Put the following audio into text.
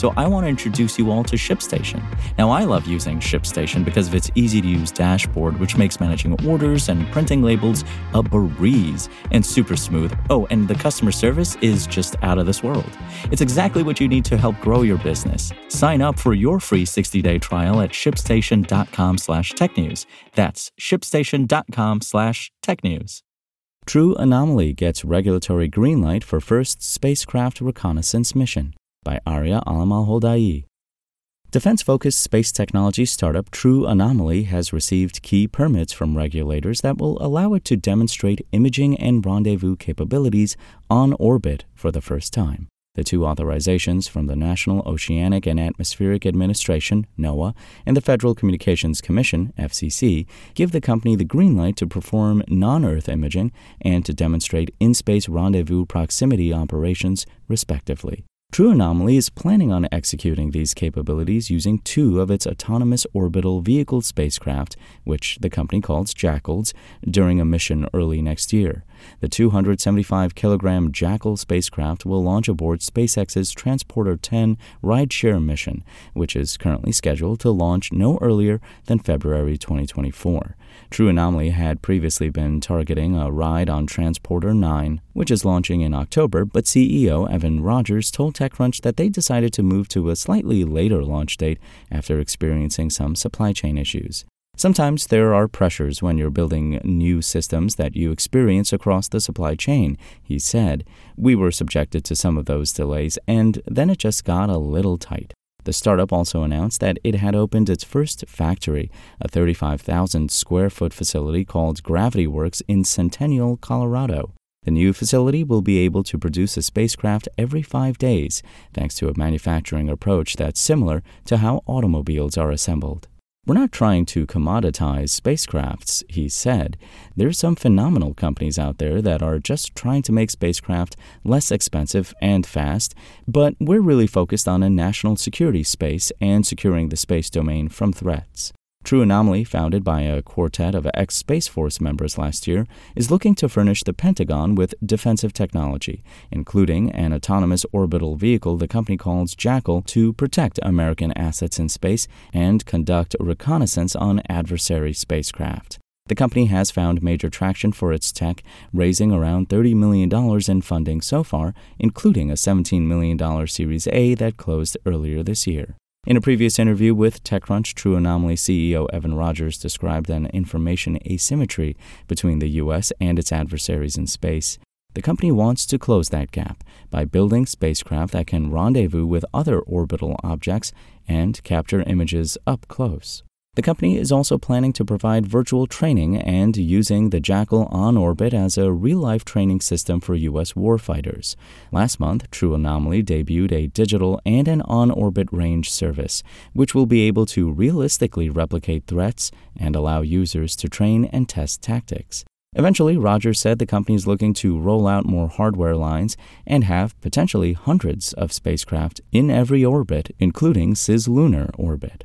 So I want to introduce you all to ShipStation. Now, I love using ShipStation because of its easy to use dashboard, which makes managing orders and printing labels a breeze and super smooth. Oh, and the customer service is just out of this world. It's exactly what you need to help grow your business. Sign up for your free 60-day trial at shipstation.com slash technews. That's shipstation.com slash technews. True Anomaly gets regulatory green light for first spacecraft reconnaissance mission by Aria Alamalhodaei. Defense focused space technology startup True Anomaly has received key permits from regulators that will allow it to demonstrate imaging and rendezvous capabilities on orbit for the first time. The two authorizations from the National Oceanic and Atmospheric Administration, NOAA, and the Federal Communications Commission, FCC, give the company the green light to perform non Earth imaging and to demonstrate in space rendezvous proximity operations, respectively. True Anomaly is planning on executing these capabilities using two of its autonomous orbital vehicle spacecraft, which the company calls Jackals, during a mission early next year. The 275 kilogram Jackal spacecraft will launch aboard SpaceX's Transporter 10 rideshare mission, which is currently scheduled to launch no earlier than February 2024. True Anomaly had previously been targeting a ride on Transporter 9, which is launching in October, but CEO Evan Rogers told TechCrunch that they decided to move to a slightly later launch date after experiencing some supply chain issues. Sometimes there are pressures when you're building new systems that you experience across the supply chain, he said. We were subjected to some of those delays, and then it just got a little tight. The startup also announced that it had opened its first factory, a 35,000 square foot facility called Gravity Works in Centennial, Colorado. The new facility will be able to produce a spacecraft every five days, thanks to a manufacturing approach that's similar to how automobiles are assembled. We're not trying to commoditize spacecrafts, he said. There's some phenomenal companies out there that are just trying to make spacecraft less expensive and fast, but we're really focused on a national security space and securing the space domain from threats. True Anomaly, founded by a quartet of ex Space Force members last year, is looking to furnish the Pentagon with defensive technology, including an autonomous orbital vehicle the company calls Jackal to protect American assets in space and conduct reconnaissance on adversary spacecraft. The company has found major traction for its tech, raising around $30 million in funding so far, including a $17 million Series A that closed earlier this year. In a previous interview with TechCrunch, True Anomaly CEO Evan Rogers described an information asymmetry between the U.S. and its adversaries in space. The company wants to close that gap by building spacecraft that can rendezvous with other orbital objects and capture images up close. The company is also planning to provide virtual training and using the Jackal on orbit as a real life training system for U.S. warfighters. Last month, True Anomaly debuted a digital and an on orbit range service, which will be able to realistically replicate threats and allow users to train and test tactics. Eventually, Rogers said the company is looking to roll out more hardware lines and have potentially hundreds of spacecraft in every orbit, including cislunar orbit.